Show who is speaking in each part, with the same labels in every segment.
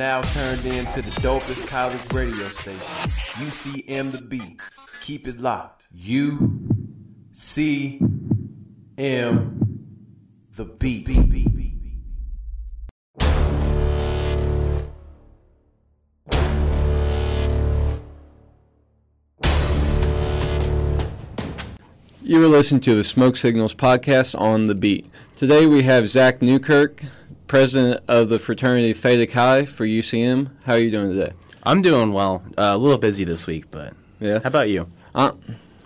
Speaker 1: now turned into the dopest college radio station, UCM the Beat. Keep it locked. U C M the Beat.
Speaker 2: You are listening to the Smoke Signals podcast on the beat. Today we have Zach Newkirk, president of the fraternity Theta Chi for UCM. How are you doing today?
Speaker 3: I'm doing well. Uh, a little busy this week, but
Speaker 2: Yeah,
Speaker 3: how about you?
Speaker 2: uh,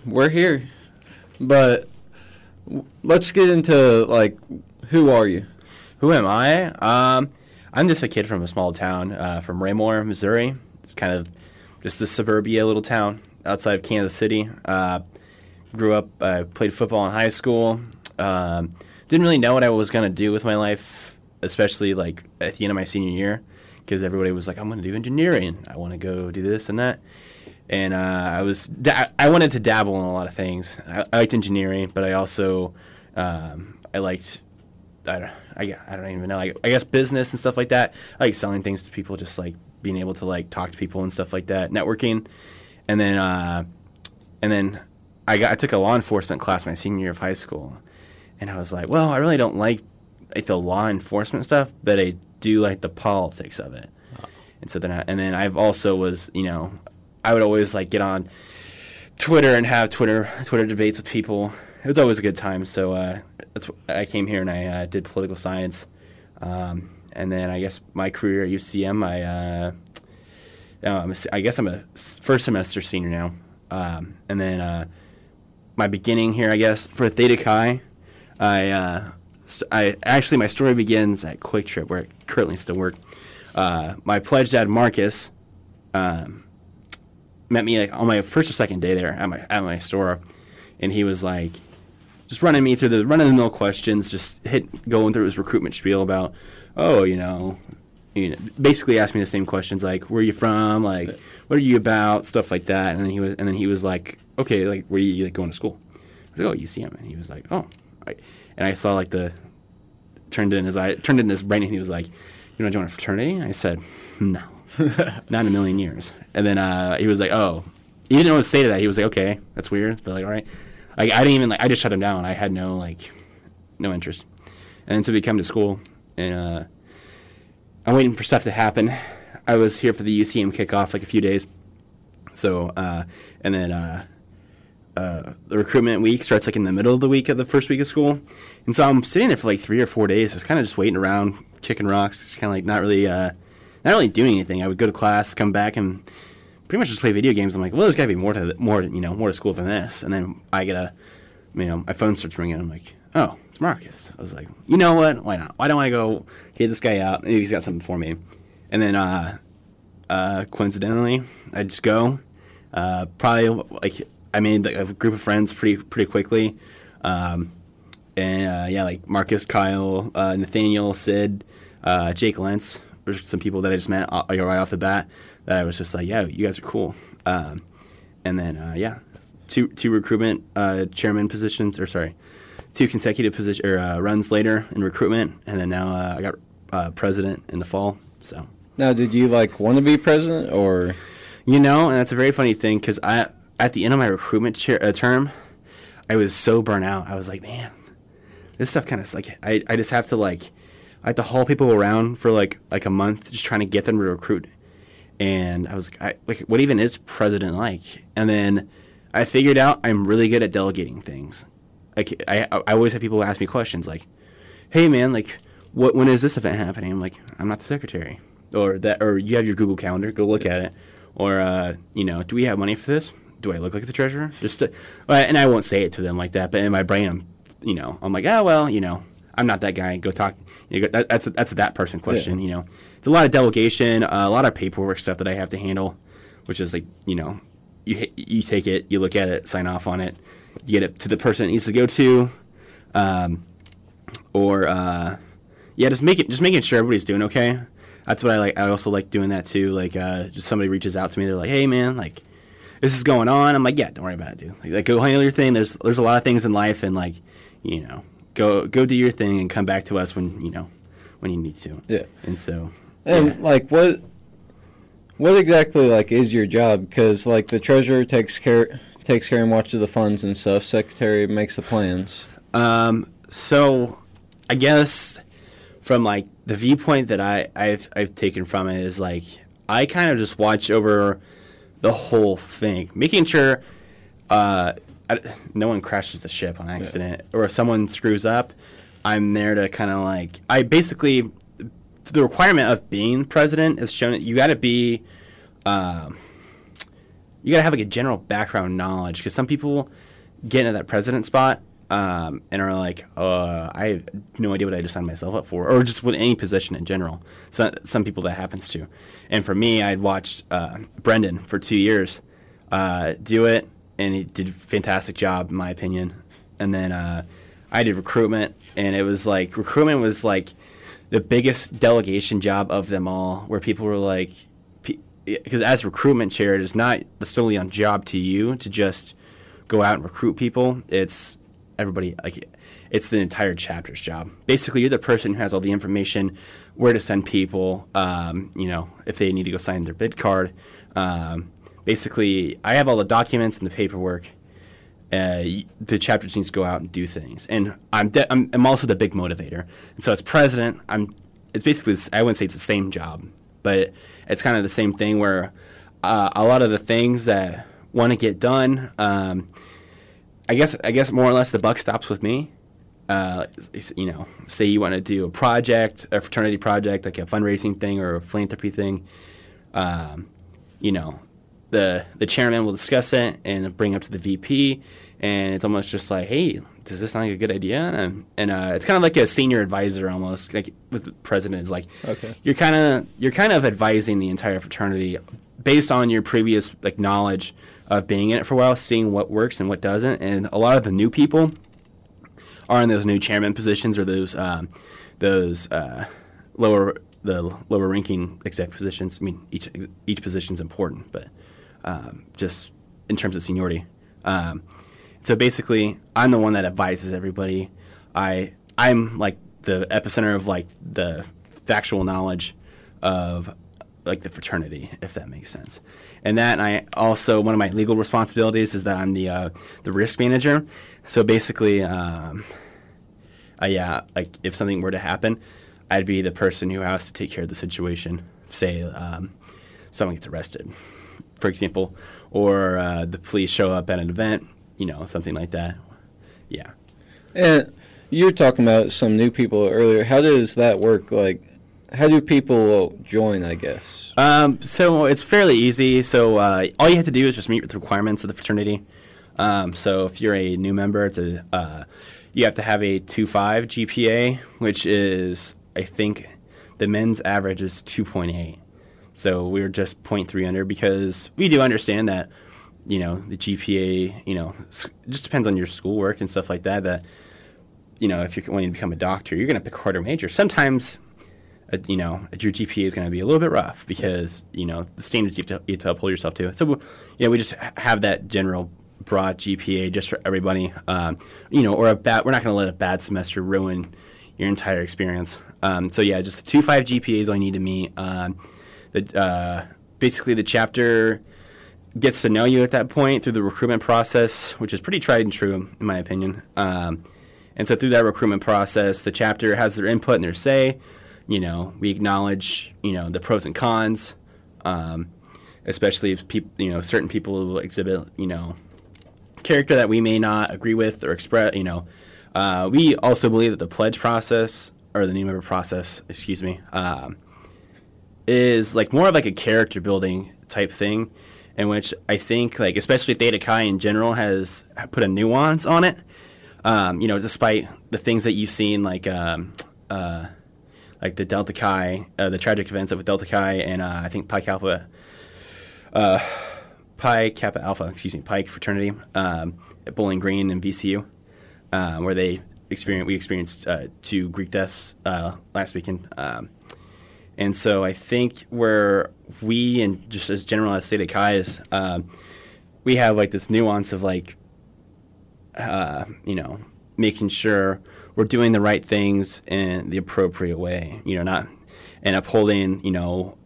Speaker 2: we're here, but w- let's get into like, who are you?
Speaker 3: Who am I? Um, I'm just a kid from a small town, uh, from Raymore, Missouri. It's kind of just a suburbia little town outside of Kansas City. Uh, grew up, I played football in high school. Um, didn't really know what I was going to do with my life, especially like at the end of my senior year, because everybody was like, I'm going to do engineering. I want to go do this and that. And uh, I was da- I wanted to dabble in a lot of things. I, I liked engineering, but I also um, I liked I don't, I, I don't even know. Like, I guess business and stuff like that. I like selling things to people, just like being able to like talk to people and stuff like that, networking. And then, uh, and then I got I took a law enforcement class my senior year of high school, and I was like, well, I really don't like like the law enforcement stuff, but I do like the politics of it. And so then, I, and then I've also was you know, I would always like get on Twitter and have Twitter Twitter debates with people. It was always a good time. So uh, that's I came here and I uh, did political science, um, and then I guess my career at UCM. I uh, uh, I'm a I guess I'm a first semester senior now, um, and then uh, my beginning here, I guess, for Theta Chi. I I actually my story begins at QuikTrip where I currently still work. Uh, my pledge dad Marcus. Um, met me like on my first or second day there at my at my store, and he was like, just running me through the run of the mill questions, just hit going through his recruitment spiel about, oh, you know, you know, basically asked me the same questions like, where are you from, like, what are you about, stuff like that, and then he was and then he was like, okay, like, where are you like, going to school? I was like, oh, UCM, and he was like, oh, I, and I saw like the turned in his eye, turned in his brain, and he was like, you want to join a fraternity? I said, no, not in a million years. And then uh, he was like, oh, he didn't know what to say to that. He was like, okay, that's weird. But like, all right, like I didn't even like, I just shut him down. I had no like, no interest. And then so we come to school, and uh, I'm waiting for stuff to happen. I was here for the UCM kickoff like a few days. So uh, and then uh, uh, the recruitment week starts like in the middle of the week of the first week of school, and so I'm sitting there for like three or four days, just kind of just waiting around, kicking rocks, kind of like not really, uh, not really doing anything. I would go to class, come back, and pretty much just play video games. I'm like, well, there's got to be more to more, you know, more to school than this. And then I get a, you know, my phone starts ringing. I'm like, oh, it's Marcus. I was like, you know what? Why not? Why don't I go get this guy out? Maybe he's got something for me. And then, uh, uh, coincidentally, I just go. Uh, probably like I made like, a group of friends pretty pretty quickly, um, and uh, yeah, like Marcus, Kyle, uh, Nathaniel, Sid, uh, Jake Lentz. There's some people that I just met uh, right off the bat that I was just like, yeah, you guys are cool. Um, and then uh, yeah, two two recruitment uh, chairman positions, or sorry, two consecutive position or uh, runs later in recruitment, and then now uh, I got uh, president in the fall. So.
Speaker 2: Now, did you like want to be president or?
Speaker 3: You know, and that's a very funny thing because I, at the end of my recruitment chair, uh, term, I was so burnt out. I was like, man, this stuff kind of like I, I just have to like, I have to haul people around for like like a month just trying to get them to recruit, and I was like, I, like, what even is president like? And then I figured out I'm really good at delegating things. Like I, I always have people ask me questions like, hey man, like, what when is this event happening? I'm like, I'm not the secretary, or that, or you have your Google Calendar, go look at it or uh, you know, do we have money for this? Do I look like the treasurer? Just to, and I won't say it to them like that, but in my brain, I'm, you know, I'm like, oh well, you know, I'm not that guy. Go talk. You know, that, that's a, that's a that person question. You know, it's a lot of delegation, uh, a lot of paperwork stuff that I have to handle, which is like, you know, you you take it, you look at it, sign off on it, you get it to the person it needs to go to, um, or uh, yeah, just make it just making sure everybody's doing okay. That's what I like. I also like doing that too. Like, uh, just somebody reaches out to me. They're like, "Hey, man, like, this is going on." I'm like, "Yeah, don't worry about it, dude. Like, like, go handle your thing. There's there's a lot of things in life, and like, you know, go go do your thing and come back to us when you know when you need to."
Speaker 2: Yeah.
Speaker 3: And so,
Speaker 2: And
Speaker 3: Yeah.
Speaker 2: like what what exactly like is your job? Because like the treasurer takes care takes care and watches the funds and stuff. Secretary makes the plans.
Speaker 3: Um, so I guess from like the viewpoint that I, I've I've taken from it is like I kind of just watch over the whole thing, making sure uh, I, no one crashes the ship on accident or if someone screws up. I'm there to kind of like I basically the requirement of being president is shown. You got to be. Um, you got to have like a general background knowledge because some people get into that president spot um, and are like, uh, I have no idea what I just signed myself up for, or just with any position in general. So some people that happens to. And for me, I'd watched uh, Brendan for two years uh, do it, and he did a fantastic job, in my opinion. And then uh, I did recruitment, and it was like recruitment was like the biggest delegation job of them all, where people were like, because as recruitment chair, it is not solely on job to you to just go out and recruit people. It's everybody like it's the entire chapter's job. Basically, you're the person who has all the information, where to send people. Um, you know, if they need to go sign their bid card. Um, basically, I have all the documents and the paperwork. Uh, the chapter needs to go out and do things, and I'm, de- I'm I'm also the big motivator. And so as president, I'm. It's basically I wouldn't say it's the same job, but it's kind of the same thing where uh, a lot of the things that want to get done. Um, I guess I guess more or less the buck stops with me. Uh, you know, say you want to do a project, a fraternity project, like a fundraising thing or a philanthropy thing. Um, you know, the the chairman will discuss it and bring it up to the VP, and it's almost just like, hey, does this sound like a good idea? And, and uh, it's kind of like a senior advisor almost, like with the president is like,
Speaker 2: Okay.
Speaker 3: you're kind of you're kind of advising the entire fraternity based on your previous like knowledge of being in it for a while, seeing what works and what doesn't, and a lot of the new people are in those new chairman positions or those um, those uh, lower the lower ranking exec positions. I mean, each each position is important, but um, just in terms of seniority. Um, so basically, I'm the one that advises everybody. I I'm like the epicenter of like the factual knowledge of like the fraternity, if that makes sense. And that, and I also one of my legal responsibilities is that I'm the uh, the risk manager. So basically, um, uh, yeah, like if something were to happen, I'd be the person who has to take care of the situation. Say um, someone gets arrested, for example, or uh, the police show up at an event, you know, something like that. Yeah.
Speaker 2: And you were talking about some new people earlier. How does that work? Like, how do people join? I guess.
Speaker 3: Um, so it's fairly easy. So uh, all you have to do is just meet with the requirements of the fraternity. Um, so if you're a new member, it's a uh, you have to have a 2.5 GPA, which is I think the men's average is 2.8. So we're just 0.3 under because we do understand that you know the GPA, you know, just depends on your schoolwork and stuff like that. That you know, if you're wanting to become a doctor, you're going to pick a harder major. Sometimes uh, you know, your GPA is going to be a little bit rough because you know the standards you have to, you have to uphold yourself to. So, you know, we just have that general broad GPA just for everybody. Um, you know, or a bad. We're not going to let a bad semester ruin your entire experience. Um, so yeah, just the two five GPA is all you need to meet. Um, the uh, basically the chapter gets to know you at that point through the recruitment process, which is pretty tried and true in my opinion. Um, and so through that recruitment process, the chapter has their input and their say. You know, we acknowledge you know the pros and cons, um, especially if people you know certain people will exhibit you know character that we may not agree with or express. You know, uh, we also believe that the pledge process or the new member process, excuse me, um, is like more of like a character building type thing, in which I think like especially Theta Chi in general has put a nuance on it. Um, you know, despite the things that you've seen like um, uh, like the Delta Chi, uh, the tragic events of Delta Chi, and uh, I think Pi Kappa, uh, Pi Kappa Alpha, excuse me, Pi fraternity um, at Bowling Green and VCU, uh, where they experienced we experienced uh, two Greek deaths last weekend. And so I think where we and just as general as Theta Chi is, um, we have like this nuance of like, uh, you know, making sure we're doing the right things in the appropriate way. You know, not and upholding you know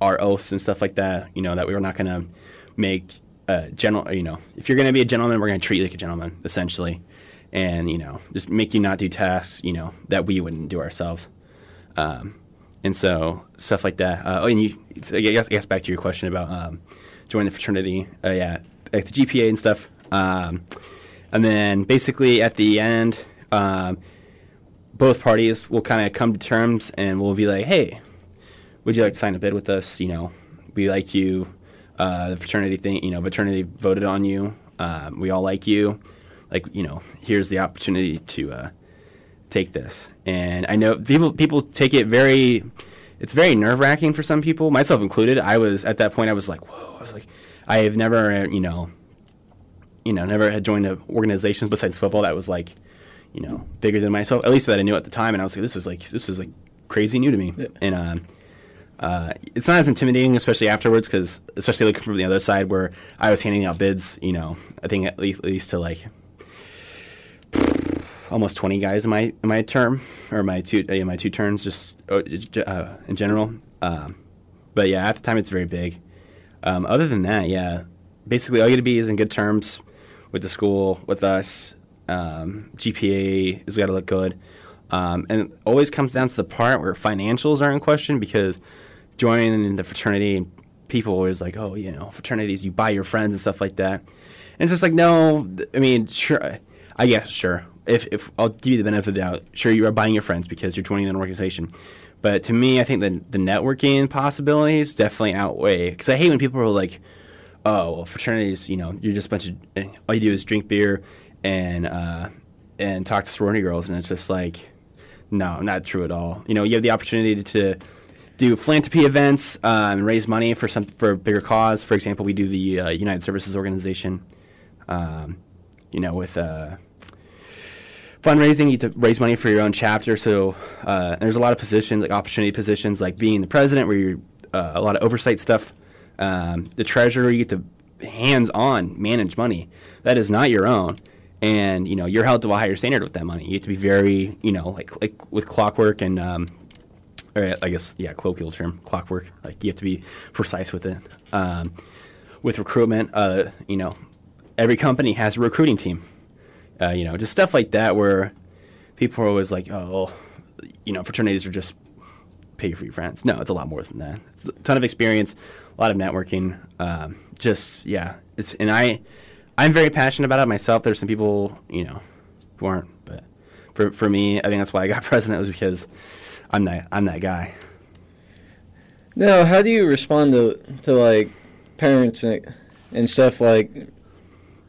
Speaker 3: our oaths and stuff like that. You know that we were not going to make a general. You know, if you're going to be a gentleman, we're going to treat you like a gentleman, essentially, and you know, just make you not do tasks you know that we wouldn't do ourselves. Um, and so stuff like that. Uh, oh, and you, I guess, I guess back to your question about um, joining the fraternity. Uh, yeah, like the GPA and stuff. Um, and then basically at the end, um, both parties will kind of come to terms and we'll be like, hey, would you like to sign a bid with us? You know, we like you. Uh, the fraternity thing, you know, fraternity voted on you. Um, we all like you. Like, you know, here's the opportunity to uh, take this. And I know people people take it very. It's very nerve wracking for some people, myself included. I was at that point. I was like, whoa. I was like, I have never, you know, you know, never had joined an organization besides football that was like, you know, bigger than myself. At least that I knew at the time, and I was like, this is like this is like crazy new to me.
Speaker 2: Yeah.
Speaker 3: And uh, uh, it's not as intimidating, especially afterwards, because especially looking from the other side where I was handing out bids. You know, I think at least, at least to like almost 20 guys in my in my term or my two uh, my two turns just uh, uh, in general. Um, but yeah, at the time it's very big. Um, other than that, yeah, basically all you got to be is in good terms with the school, with us. Um, GPA has got to look good, um, and it always comes down to the part where financials are in question because joining the fraternity, and people always like, oh, you know, fraternities, you buy your friends and stuff like that. And it's just like, no, I mean, sure, I guess, sure. If, if I'll give you the benefit of the doubt, sure, you are buying your friends because you're joining an organization. But to me, I think the, the networking possibilities definitely outweigh. Because I hate when people are like, oh, well, fraternities, you know, you're just a bunch of, all you do is drink beer and, uh, and talk to sorority girls. And it's just like, no, not true at all. You know, you have the opportunity to do philanthropy events um, and raise money for some for a bigger cause. For example, we do the uh, United Services Organization. Um, you know, with uh, fundraising, you raise money for your own chapter. So uh, there's a lot of positions, like opportunity positions, like being the president, where you're uh, a lot of oversight stuff. Um, the treasurer, you get to hands-on manage money that is not your own, and you know you're held to a higher standard with that money. You have to be very, you know, like like with clockwork and. Um, or I guess yeah, colloquial term, clockwork. Like you have to be precise with it. Um, with recruitment, uh, you know, every company has a recruiting team. Uh, you know, just stuff like that where people are always like, oh, you know, fraternities are just pay for your friends. No, it's a lot more than that. It's a ton of experience, a lot of networking. Um, just yeah, it's and I, I'm very passionate about it myself. There's some people, you know, who aren't, but for for me, I think that's why I got president was because I'm that I'm that guy.
Speaker 2: Now, how do you respond to to like parents and, and stuff like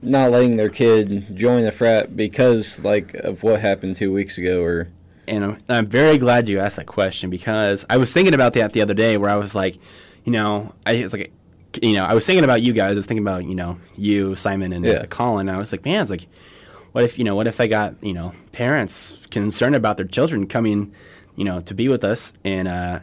Speaker 2: not letting their kid join a frat because like of what happened two weeks ago or
Speaker 3: and I'm, I'm very glad you asked that question because I was thinking about that the other day where I was like, you know, I was like, you know, I was thinking about you guys. I was thinking about you know you, Simon, and
Speaker 2: Yeah.
Speaker 3: Colin. And I was like, man, I was like, what if you know, what if I got you know parents concerned about their children coming, you know, to be with us and uh,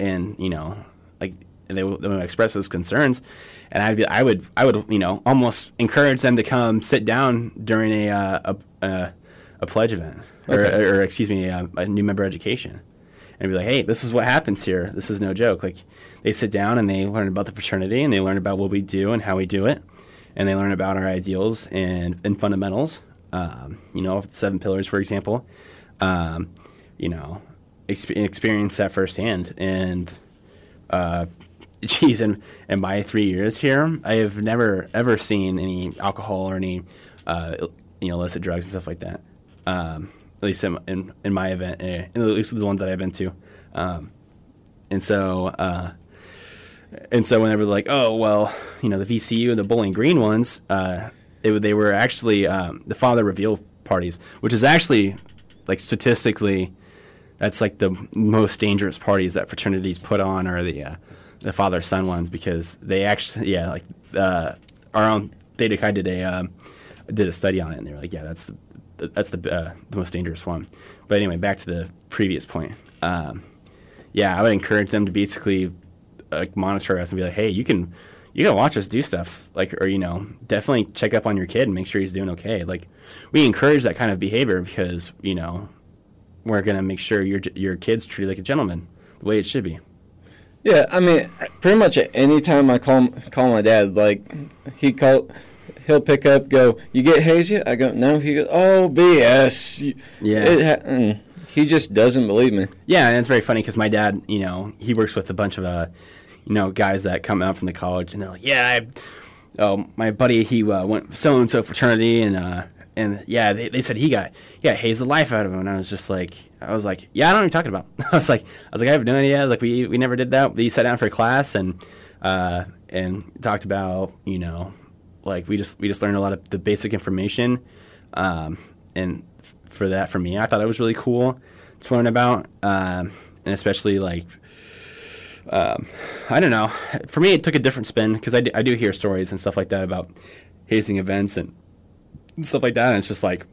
Speaker 3: and you know, like they would, they would express those concerns, and I'd be, I would, I would, you know, almost encourage them to come sit down during a uh, a, a, a pledge event or,
Speaker 2: Okay.
Speaker 3: or, excuse me, a, a new member education, and be like, hey, this is what happens here. This is no joke. Like they sit down and they learn about the fraternity and they learn about what we do and how we do it, and they learn about our ideals and, and fundamentals. Um, you know, seven pillars, for example. Um, you know, exp- experience that firsthand and uh, geez, in, in my three years here, I have never ever seen any alcohol or any uh, you know illicit drugs and stuff like that. Um, at least in, in, in my event, eh, at least the ones that I've been to. Um, and so, uh, and so whenever like, oh well, you know, the VCU and the Bowling Green ones, uh, they, they were actually um, the father reveal parties, which is actually like statistically that's like the most dangerous parties that fraternities put on are the uh, the father son ones because they actually yeah like uh, our own Theta Chi did a um, did a study on it and they were like yeah that's the that's the uh, the most dangerous one. But anyway, back to the previous point. Um, yeah, I would encourage them to basically like monitor us and be like, hey, you can you can watch us do stuff like or you know definitely check up on your kid and make sure he's doing okay. Like we encourage that kind of behavior because you know we're gonna make sure your your kid's treated like a gentleman, the way it should be.
Speaker 2: Yeah, I mean, pretty much at any time I call call my dad, like he call, he'll pick up, go, "You get hazy?" I go, "No." He goes, "Oh, BS."
Speaker 3: Yeah.
Speaker 2: It ha- and he just doesn't believe me.
Speaker 3: Yeah, and it's very funny because my dad, you know, he works with a bunch of, uh, you know, guys that come out from the college, and they're like, "Yeah, I, oh, my buddy, he uh, went so and so fraternity, and uh, and yeah, they, they said he got yeah hazed the life out of him." And I was just like, I was like, "Yeah, I don't know what you're talking about." I was like, I was like, I have no idea. I was like, we we never did that. We sat down for a class and uh, and talked about, you know, like we just we just learned a lot of the basic information, um, and f- for that for me, I thought it was really cool to learn about, um, and especially like um, I don't know. For me, it took a different spin because I, I do hear stories and stuff like that about hazing events and stuff like that, and it's just like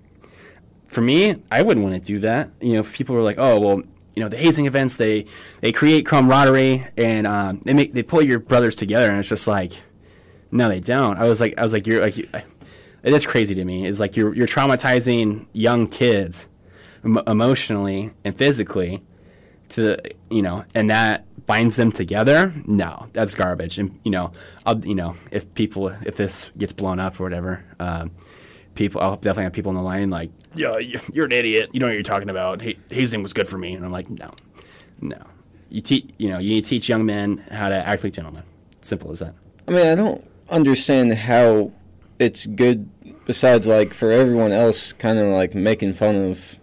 Speaker 3: for me, I wouldn't want to do that. You know, if people were like, "Oh, well." You know the hazing events they they create camaraderie and um, they make they pull your brothers together and it's just like no they don't I was like I was like you're like you, it is crazy to me. Is like you're you're traumatizing young kids emo- emotionally and physically to you know, and that binds them together. No, that's garbage. And you know, I'll, you know, if people if this gets blown up or whatever, um, people I'll definitely have people on the line like, yeah, you- you're an idiot. You know what you're talking about. Ha- hazing was good for me, and I'm like, no, no. You teach, you know, you need to teach young men how to act like gentlemen. Simple as that.
Speaker 2: I mean, I don't understand how it's good. Besides, like for everyone else, kind of like making fun of,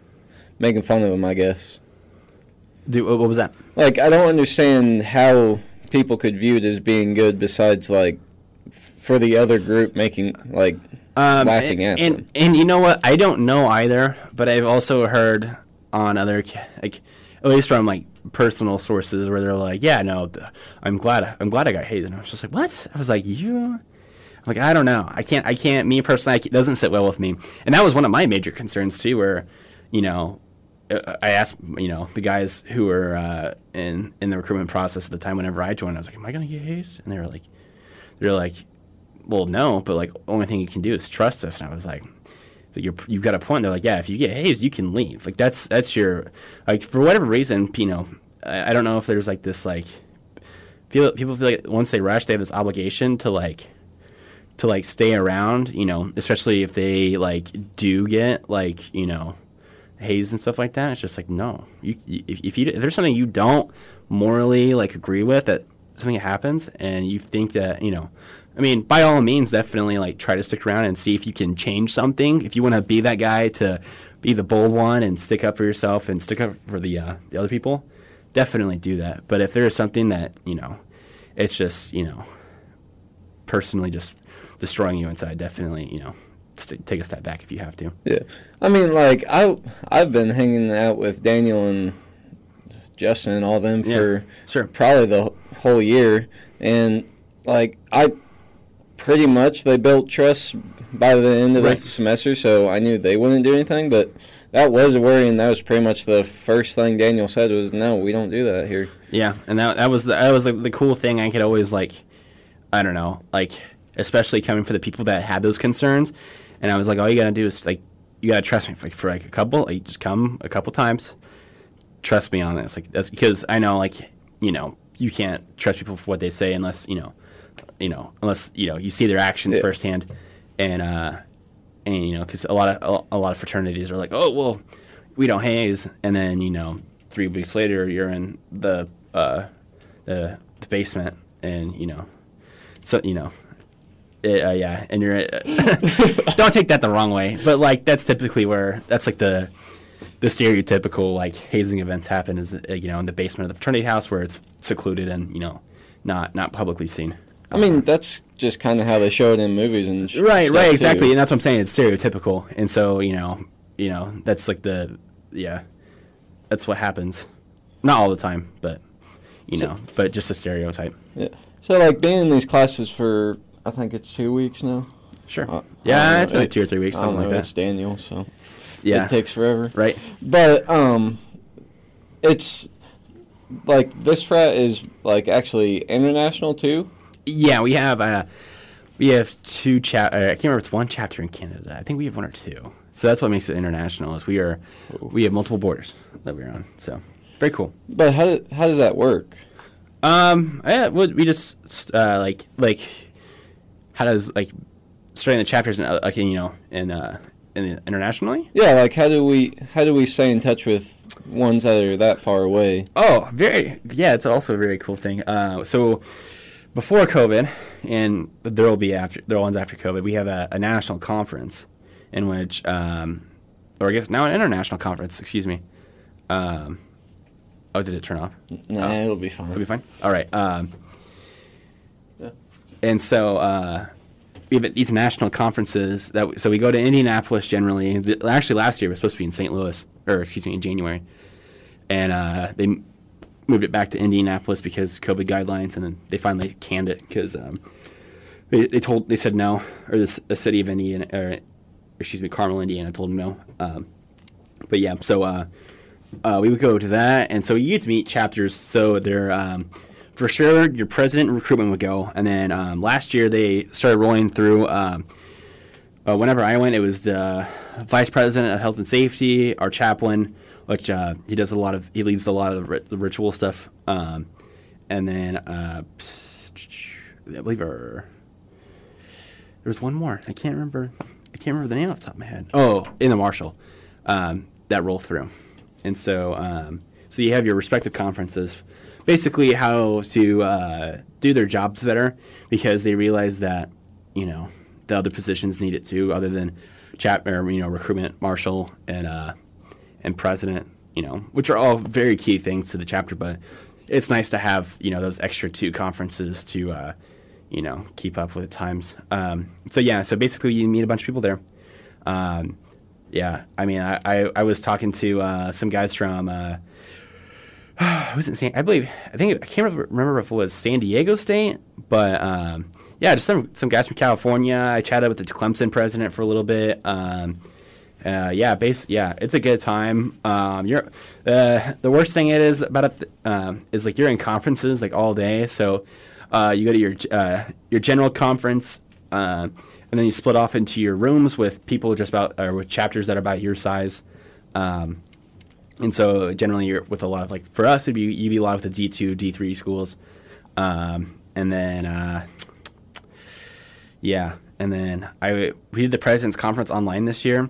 Speaker 2: making fun of them. I guess.
Speaker 3: Do what was that?
Speaker 2: Like I don't understand how people could view it as being good. Besides, like for the other group making like
Speaker 3: Um,
Speaker 2: laughing
Speaker 3: and,
Speaker 2: at
Speaker 3: and, and you know what? I don't know either, but I've also heard on other, like, at least from like personal sources where they're like, "Yeah, no, I'm glad, I'm glad I got hazed," and I was just like, "What?" I was like, "You." I'm like I don't know. I can't. I can't. Me personally, it doesn't sit well with me. And that was one of my major concerns too. Where, you know, uh, I asked, you know, the guys who were uh, in in the recruitment process at the time. Whenever I joined, I was like, "Am I gonna get hazed?" And they were like, "They're like, well, no, but like only thing you can do is trust us. And I was like, so you're you've got a point. They're like, yeah, if you get hazed, you can leave. Like that's that's your like for whatever reason, you know, I, I don't know if there's like this like feel people feel like once they rush, they have this obligation to like to like stay around. You know, especially if they like do get like you know haze and stuff like that. It's just like no, you if, if you if there's something you don't morally like agree with that something happens and you think that you know I mean, by all means, definitely like try to stick around and see if you can change something. If you want to be that guy to be the bold one and stick up for yourself and stick up for the uh, the other people, definitely do that. But if there is something that you know, it's just you know, personally just destroying you inside, definitely you know, st- take a step back if you have to.
Speaker 2: Yeah, I mean, like I I've been hanging out with Daniel and Justin and all them
Speaker 3: Yeah,
Speaker 2: for
Speaker 3: sure.
Speaker 2: probably the whole year, and like I pretty much they built trust by the end of
Speaker 3: Right.
Speaker 2: the semester, so I knew they wouldn't do anything. But that was a worry, and that was pretty much the first thing Daniel said was, "No, we don't do that here."
Speaker 3: Yeah, and that that was the, that was like the cool thing. I could always like, I don't know, like especially coming for the people that had those concerns, and I was like, all you gotta do is like, you gotta trust me for, for like a couple, like just come a couple times, trust me on this. Like that's because I know like you know you can't trust people for what they say unless you know, you know unless you know you see their actions
Speaker 2: Yeah.
Speaker 3: firsthand, and uh, and you know because a lot of a, a lot of fraternities are like, oh well, we don't haze, and then you know three weeks later you're in the uh, the, the basement, and you know, so you know, it, uh, yeah, and you're don't take that the wrong way, but like that's typically where that's like the the stereotypical like hazing events happen is uh, you know in the basement of the fraternity house where it's secluded and you know not not publicly seen.
Speaker 2: I mean, that's just kind of how they show it in movies and sh-
Speaker 3: Right, right,
Speaker 2: too.
Speaker 3: exactly, and that's what I'm saying. It's stereotypical, and so you know, you know, that's like the yeah, that's what happens. Not all the time, but you
Speaker 2: So-
Speaker 3: know, but just a stereotype. Yeah.
Speaker 2: So like being in these classes for I think it's two weeks now.
Speaker 3: Sure.
Speaker 2: Uh,
Speaker 3: yeah, it's been like two or three weeks, something like that.
Speaker 2: It's Daniel, so
Speaker 3: Yeah.
Speaker 2: it takes forever.
Speaker 3: right.
Speaker 2: But um, it's like this frat is like actually international too.
Speaker 3: Yeah, we have uh, we have two chap. Uh, I can't remember if it's one chapter in Canada. I think we have one or two. So that's what makes it international. Is we are we have multiple borders that we're on. So very cool.
Speaker 2: But how how does that work?
Speaker 3: Um, yeah, we we just uh, like like how does like starting the chapters in, uh, like you know in uh in internationally.
Speaker 2: Yeah, like how do we how do we stay in touch with ones that are that far away?
Speaker 3: Oh, very yeah. It's also a very cool thing. Uh, so before COVID, and there will be after there are ones after COVID. We have a, a national conference in which, um, or I guess now an international conference. Excuse me. Um, oh, did it turn off?
Speaker 2: Nah,
Speaker 3: Oh.
Speaker 2: it'll be fine.
Speaker 3: It'll be fine. All right. Um,
Speaker 2: Yeah.
Speaker 3: And so uh, we have these national conferences that so we go to Indianapolis generally. The- Actually, last year it was supposed to be in St. Louis, or excuse me, in January, and uh, they moved it back to Indianapolis because COVID guidelines, and then they finally canned it because um, they, they told they said no, or the, c- the city of Indiana, or excuse me, Carmel, Indiana, told them no. Um, but yeah, so uh, uh, we would go to that, and so you get to meet chapters. So they're um, for sure your president recruitment would go, and then um, last year they started rolling through. Um, uh, whenever I went, it was the vice president of health and safety, our chaplain, which uh, he does a lot of. He leads a lot of the ritual stuff, um, and then uh, I believe there was one more. I can't remember. I can't remember the name off the top of my head. Oh, in the marshal um, that roll through, and so um, so you have your respective conferences, basically how to uh, do their jobs better because they realize that you know the other positions need it too, other than chap or you know recruitment, marshal, and uh, and president. You know, which are all very key things to the chapter, but it's nice to have you know those extra two conferences to uh, you know keep up with times. Um, so yeah, so basically you meet a bunch of people there. Um, yeah, I mean, I, I, I was talking to uh, some guys from. Uh, was it San? I believe I think I can't remember if it was San Diego State, but um, yeah, just some some guys from California. I chatted with the Clemson president for a little bit. Um, uh, yeah, base. Yeah, it's a good time. Um, you're uh, the worst thing it is about it um, is like you're in conferences like all day. So uh, you go to your uh, your general conference, uh, and then you split off into your rooms with people just about or with chapters that are about your size. Um, and so generally you're with a lot of like for us it'd be you'd be a lot with the D two D three schools, um, and then uh, yeah, and then I we did the president's conference online this year,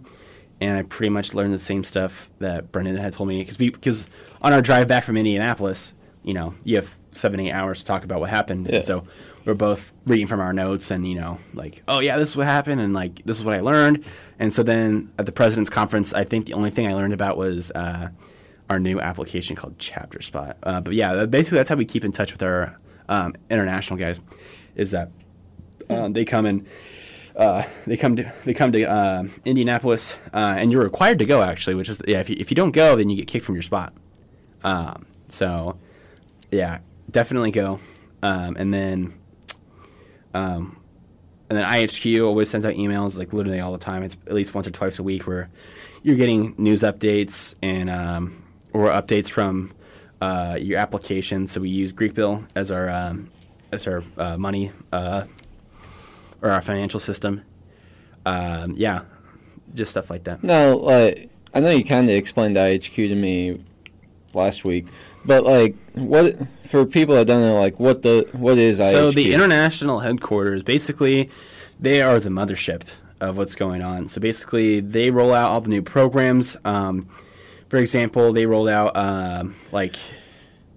Speaker 3: and I pretty much learned the same stuff that Brendan had told me because we because on our drive back from Indianapolis, you know, you have seven eight hours to talk about what happened,
Speaker 2: Yeah.
Speaker 3: and so we're both reading from our notes and you know like oh yeah this is what happened and like this is what I learned, and so then at the president's conference, I think the only thing I learned about was. Uh, our new application called ChapterSpot, uh, but yeah, basically that's how we keep in touch with our um, international guys. Is that um, they come and uh, they come to they come to uh, Indianapolis, uh, and you're required to go actually. Which is yeah, if you, if you don't go, then you get kicked from your spot. Um, so yeah, definitely go. Um, and then um, and then IHQ always sends out emails like literally all the time. It's at least once or twice a week where you're getting news updates and um, or updates from uh, your application. So we use GreekBill as our um, as our uh, money uh, or our financial system. Um, yeah, just stuff like that.
Speaker 2: No, like I know you kind of explained IHQ to me last week, but like what for people that don't know, like what the what is IHQ?
Speaker 3: So the international headquarters, basically, they are the mothership of what's going on. So basically, they roll out all the new programs. Um, for example, they rolled out um, like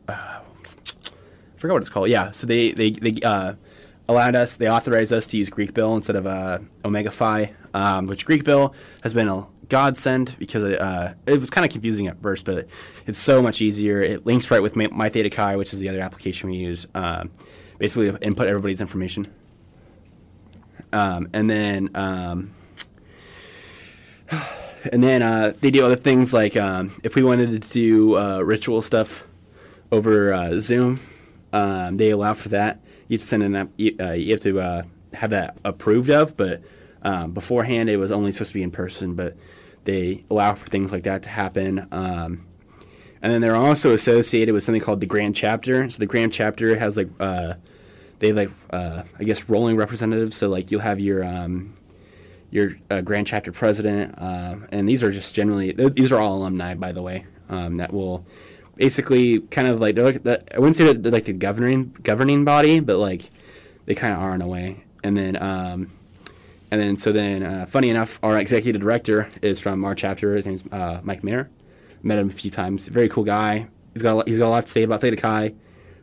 Speaker 3: uh, I forgot what it's called. Yeah, so they they they uh, allowed us, they authorized us to use GreekBill instead of uh, OmegaFi, um, which GreekBill has been a godsend because it, uh, it was kind of confusing at first, but it's so much easier. It links right with My, My Theta Chi, which is the other application we use. Um, basically, to input everybody's information. Um, and then um, and then uh, they do other things like um, if we wanted to do uh, ritual stuff over uh, Zoom, um, they allow for that. You have to send an uh, you have to uh, have that approved of, but um, beforehand it was only supposed to be in person. But they allow for things like that to happen. Um, and then they're also associated with something called the Grand Chapter. So the Grand Chapter has like uh, they like uh, I guess rolling representatives. So like you'll have your um, your uh, Grand Chapter president, uh, and these are just generally these are all alumni, by the way, um, that will basically kind of like they're like the, I wouldn't say that they're like the governing governing body, but like they kind of are in a way. And then um, and then so then uh, funny enough, our executive director is from our chapter. His name's uh, Mike Mayer. Met him a few times. Very cool guy. He's got a he's got a lot to say about Theta Chi.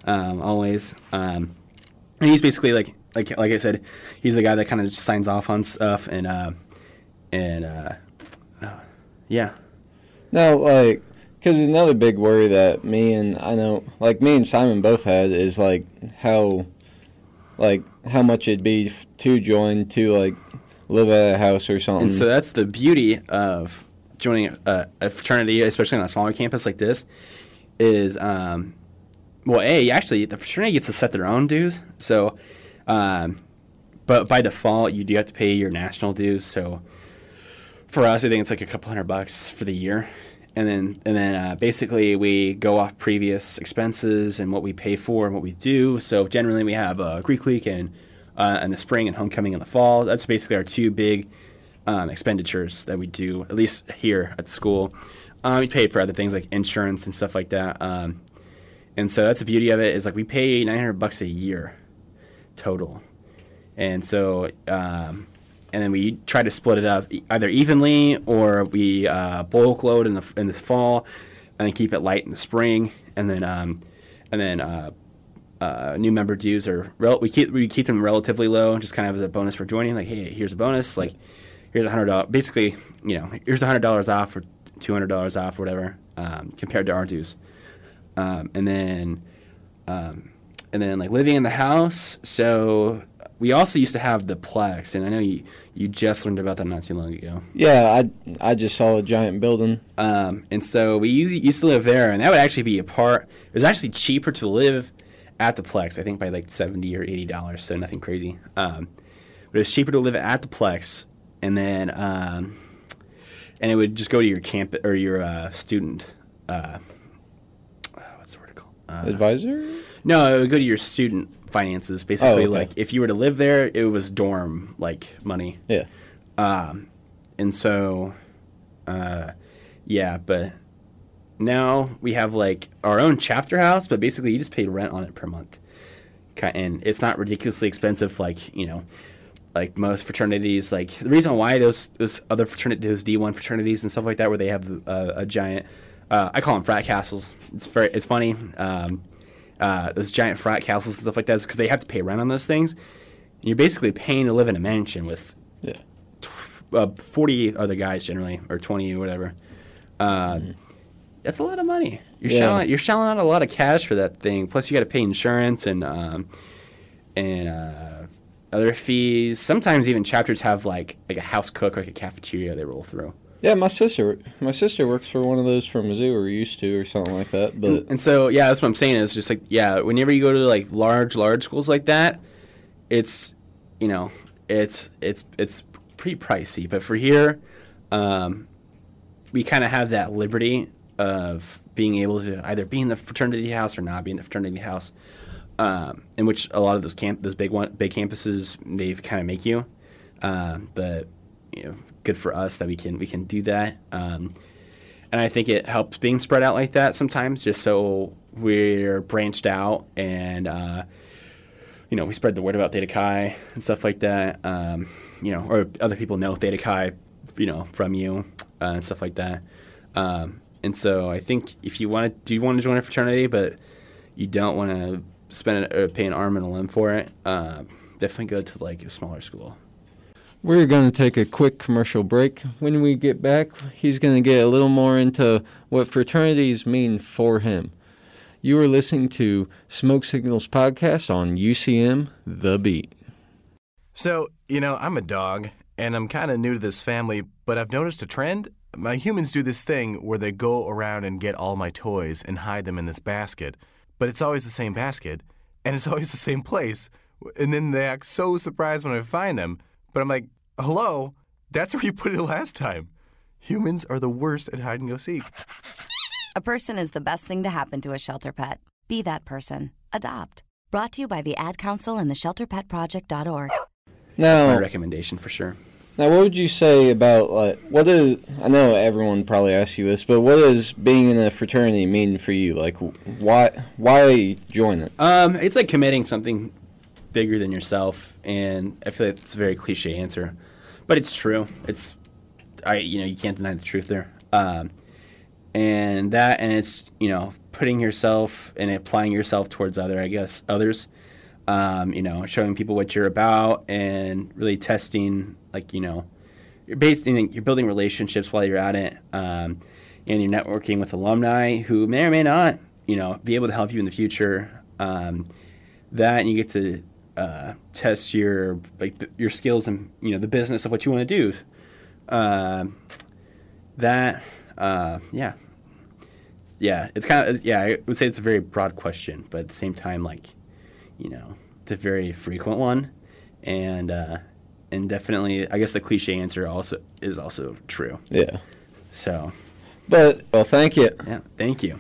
Speaker 3: Um, always. Um, and he's basically like like like I said, he's the guy that kind of signs off on stuff and uh, and uh, uh, yeah.
Speaker 2: No, like, because another big worry that me and I know, like me and Simon both had is like how, like how much it'd be f- to join to like live at a house or something.
Speaker 3: And so that's the beauty of joining a, a fraternity, especially on a smaller campus like this, is um, well, a actually the fraternity gets to set their own dues. So, um, but by default, you do have to pay your national dues. So, for us, I think it's like a couple hundred bucks for the year, and then and then uh, basically we go off previous expenses and what we pay for and what we do. So generally, we have uh, Greek Week and uh, in the spring and homecoming in the fall. That's basically our two big um, expenditures that we do, at least here at the school. Um, we pay for other things like insurance and stuff like that. Um, and so that's the beauty of it is like we pay 900 bucks a year total. And so, um, and then we try to split it up either evenly or we uh, bulk load in the in the fall, and keep it light in the spring, and then um, and then uh, uh, new member dues are rel- we keep we keep them relatively low, just kind of as a bonus for joining. Like, hey, here's a bonus. Like, here's a hundred dollars. Basically, you know, here's a hundred dollars off or two hundred dollars off, or whatever, um, compared to our dues. Um, and then, um, and then like living in the house. So we also used to have the Plex, and I know you you just learned about that not too long ago.
Speaker 2: yeah, I I just saw a giant building.
Speaker 3: Um, and so we used, used to live there, and that would actually be a part. It was actually cheaper to live at the Plex, I think by like seventy or eighty dollars, so nothing crazy. Um, but it was cheaper to live at the Plex, and then um, and it would just go to your camp or your uh, student. Uh, what's the word called? Uh,
Speaker 2: Advisor?
Speaker 3: no, it would go to your student finances. Basically,
Speaker 2: okay.
Speaker 3: like if you were to live there, it was dorm like money.
Speaker 2: Yeah.
Speaker 3: Um, and so, uh, yeah, but now we have like our own chapter house, but basically you just pay rent on it per month. And it's not ridiculously expensive, like, you know, like most fraternities. Like the reason why those those other fraternities, those D one fraternities and stuff like that, where they have a, a giant, uh, I call them frat castles. It's very it's funny. Um, uh, those giant frat castles and stuff like that is because they have to pay rent on those things. And you're basically paying to live in a mansion with
Speaker 2: Yeah.
Speaker 3: uh, 40 other guys generally, or 20 or whatever. Uh, That's a lot of money. You're
Speaker 2: Yeah.
Speaker 3: shelling you're shelling out a lot of cash for that thing. Plus, you got to pay insurance and um, and uh, other fees. Sometimes even chapters have like like a house cook, like a cafeteria they roll through.
Speaker 2: Yeah, my sister my sister works for one of those from Mizzou or used to or something like that. But
Speaker 3: And so, yeah, that's what I'm saying. Is just like, yeah, whenever you go to like large, large schools like that, it's, you know, it's it's it's pretty pricey. But for here, um, we kind of have that liberty of being able to either be in the fraternity house or not be in the fraternity house, um, in which a lot of those camp those big one big campuses they kind of make you. Um, but you know, good for us that we can we can do that. Um, and I think it helps being spread out like that sometimes, just so we're branched out and uh, you know we spread the word about Theta Chi and stuff like that. Um, you know, or other people know Theta Chi, you know, from you uh, and stuff like that. Um, and so I think if you want to, do you want to join a fraternity, but you don't want to spend or pay an arm and a limb for it, uh, definitely go to like a smaller school.
Speaker 2: We're going to take a quick commercial break. When we get back, he's going to get a little more into what fraternities mean for him. You are listening to Smoke Signals Podcast on UCM The Beat.
Speaker 4: So, you know, I'm a dog, and I'm kind of new to this family, but I've noticed a trend. My humans do this thing where they go around and get all my toys and hide them in this basket, but it's always the same basket, and it's always the same place. And then they act so surprised when I find them, but I'm like, hello, that's where you put it last time. Humans are the worst at hide and go seek.
Speaker 5: A person is the best thing to happen to a shelter pet. Be that person. Adopt. Brought to you by the Ad Council and the ShelterPetProject.org.
Speaker 3: That's my
Speaker 2: Now,
Speaker 3: recommendation for sure.
Speaker 2: Now, what would you say about like what is? I know everyone probably asks you this, but what does being in a fraternity mean for you? Like, why why join it?
Speaker 3: Um, it's like committing something bigger than yourself, and I feel like it's a very cliche answer, but it's true. It's I you know you can't deny the truth there. Um, and that and it's you know putting yourself and applying yourself towards other I guess others. Um, you know, showing people what you're about and really testing like you know you're based in you're building relationships while you're at it um, and you're networking with alumni who may or may not you know be able to help you in the future um, that and you get to uh, test your like th- your skills and you know the business of what you want to do. Um that uh, yeah. Yeah it's kind of yeah i would say it's a very broad question but at the same time like you know it's a very frequent one. And uh, and definitely i guess the cliche answer also is also true.
Speaker 2: Yeah,
Speaker 3: so.
Speaker 2: But well, thank you.
Speaker 3: yeah thank you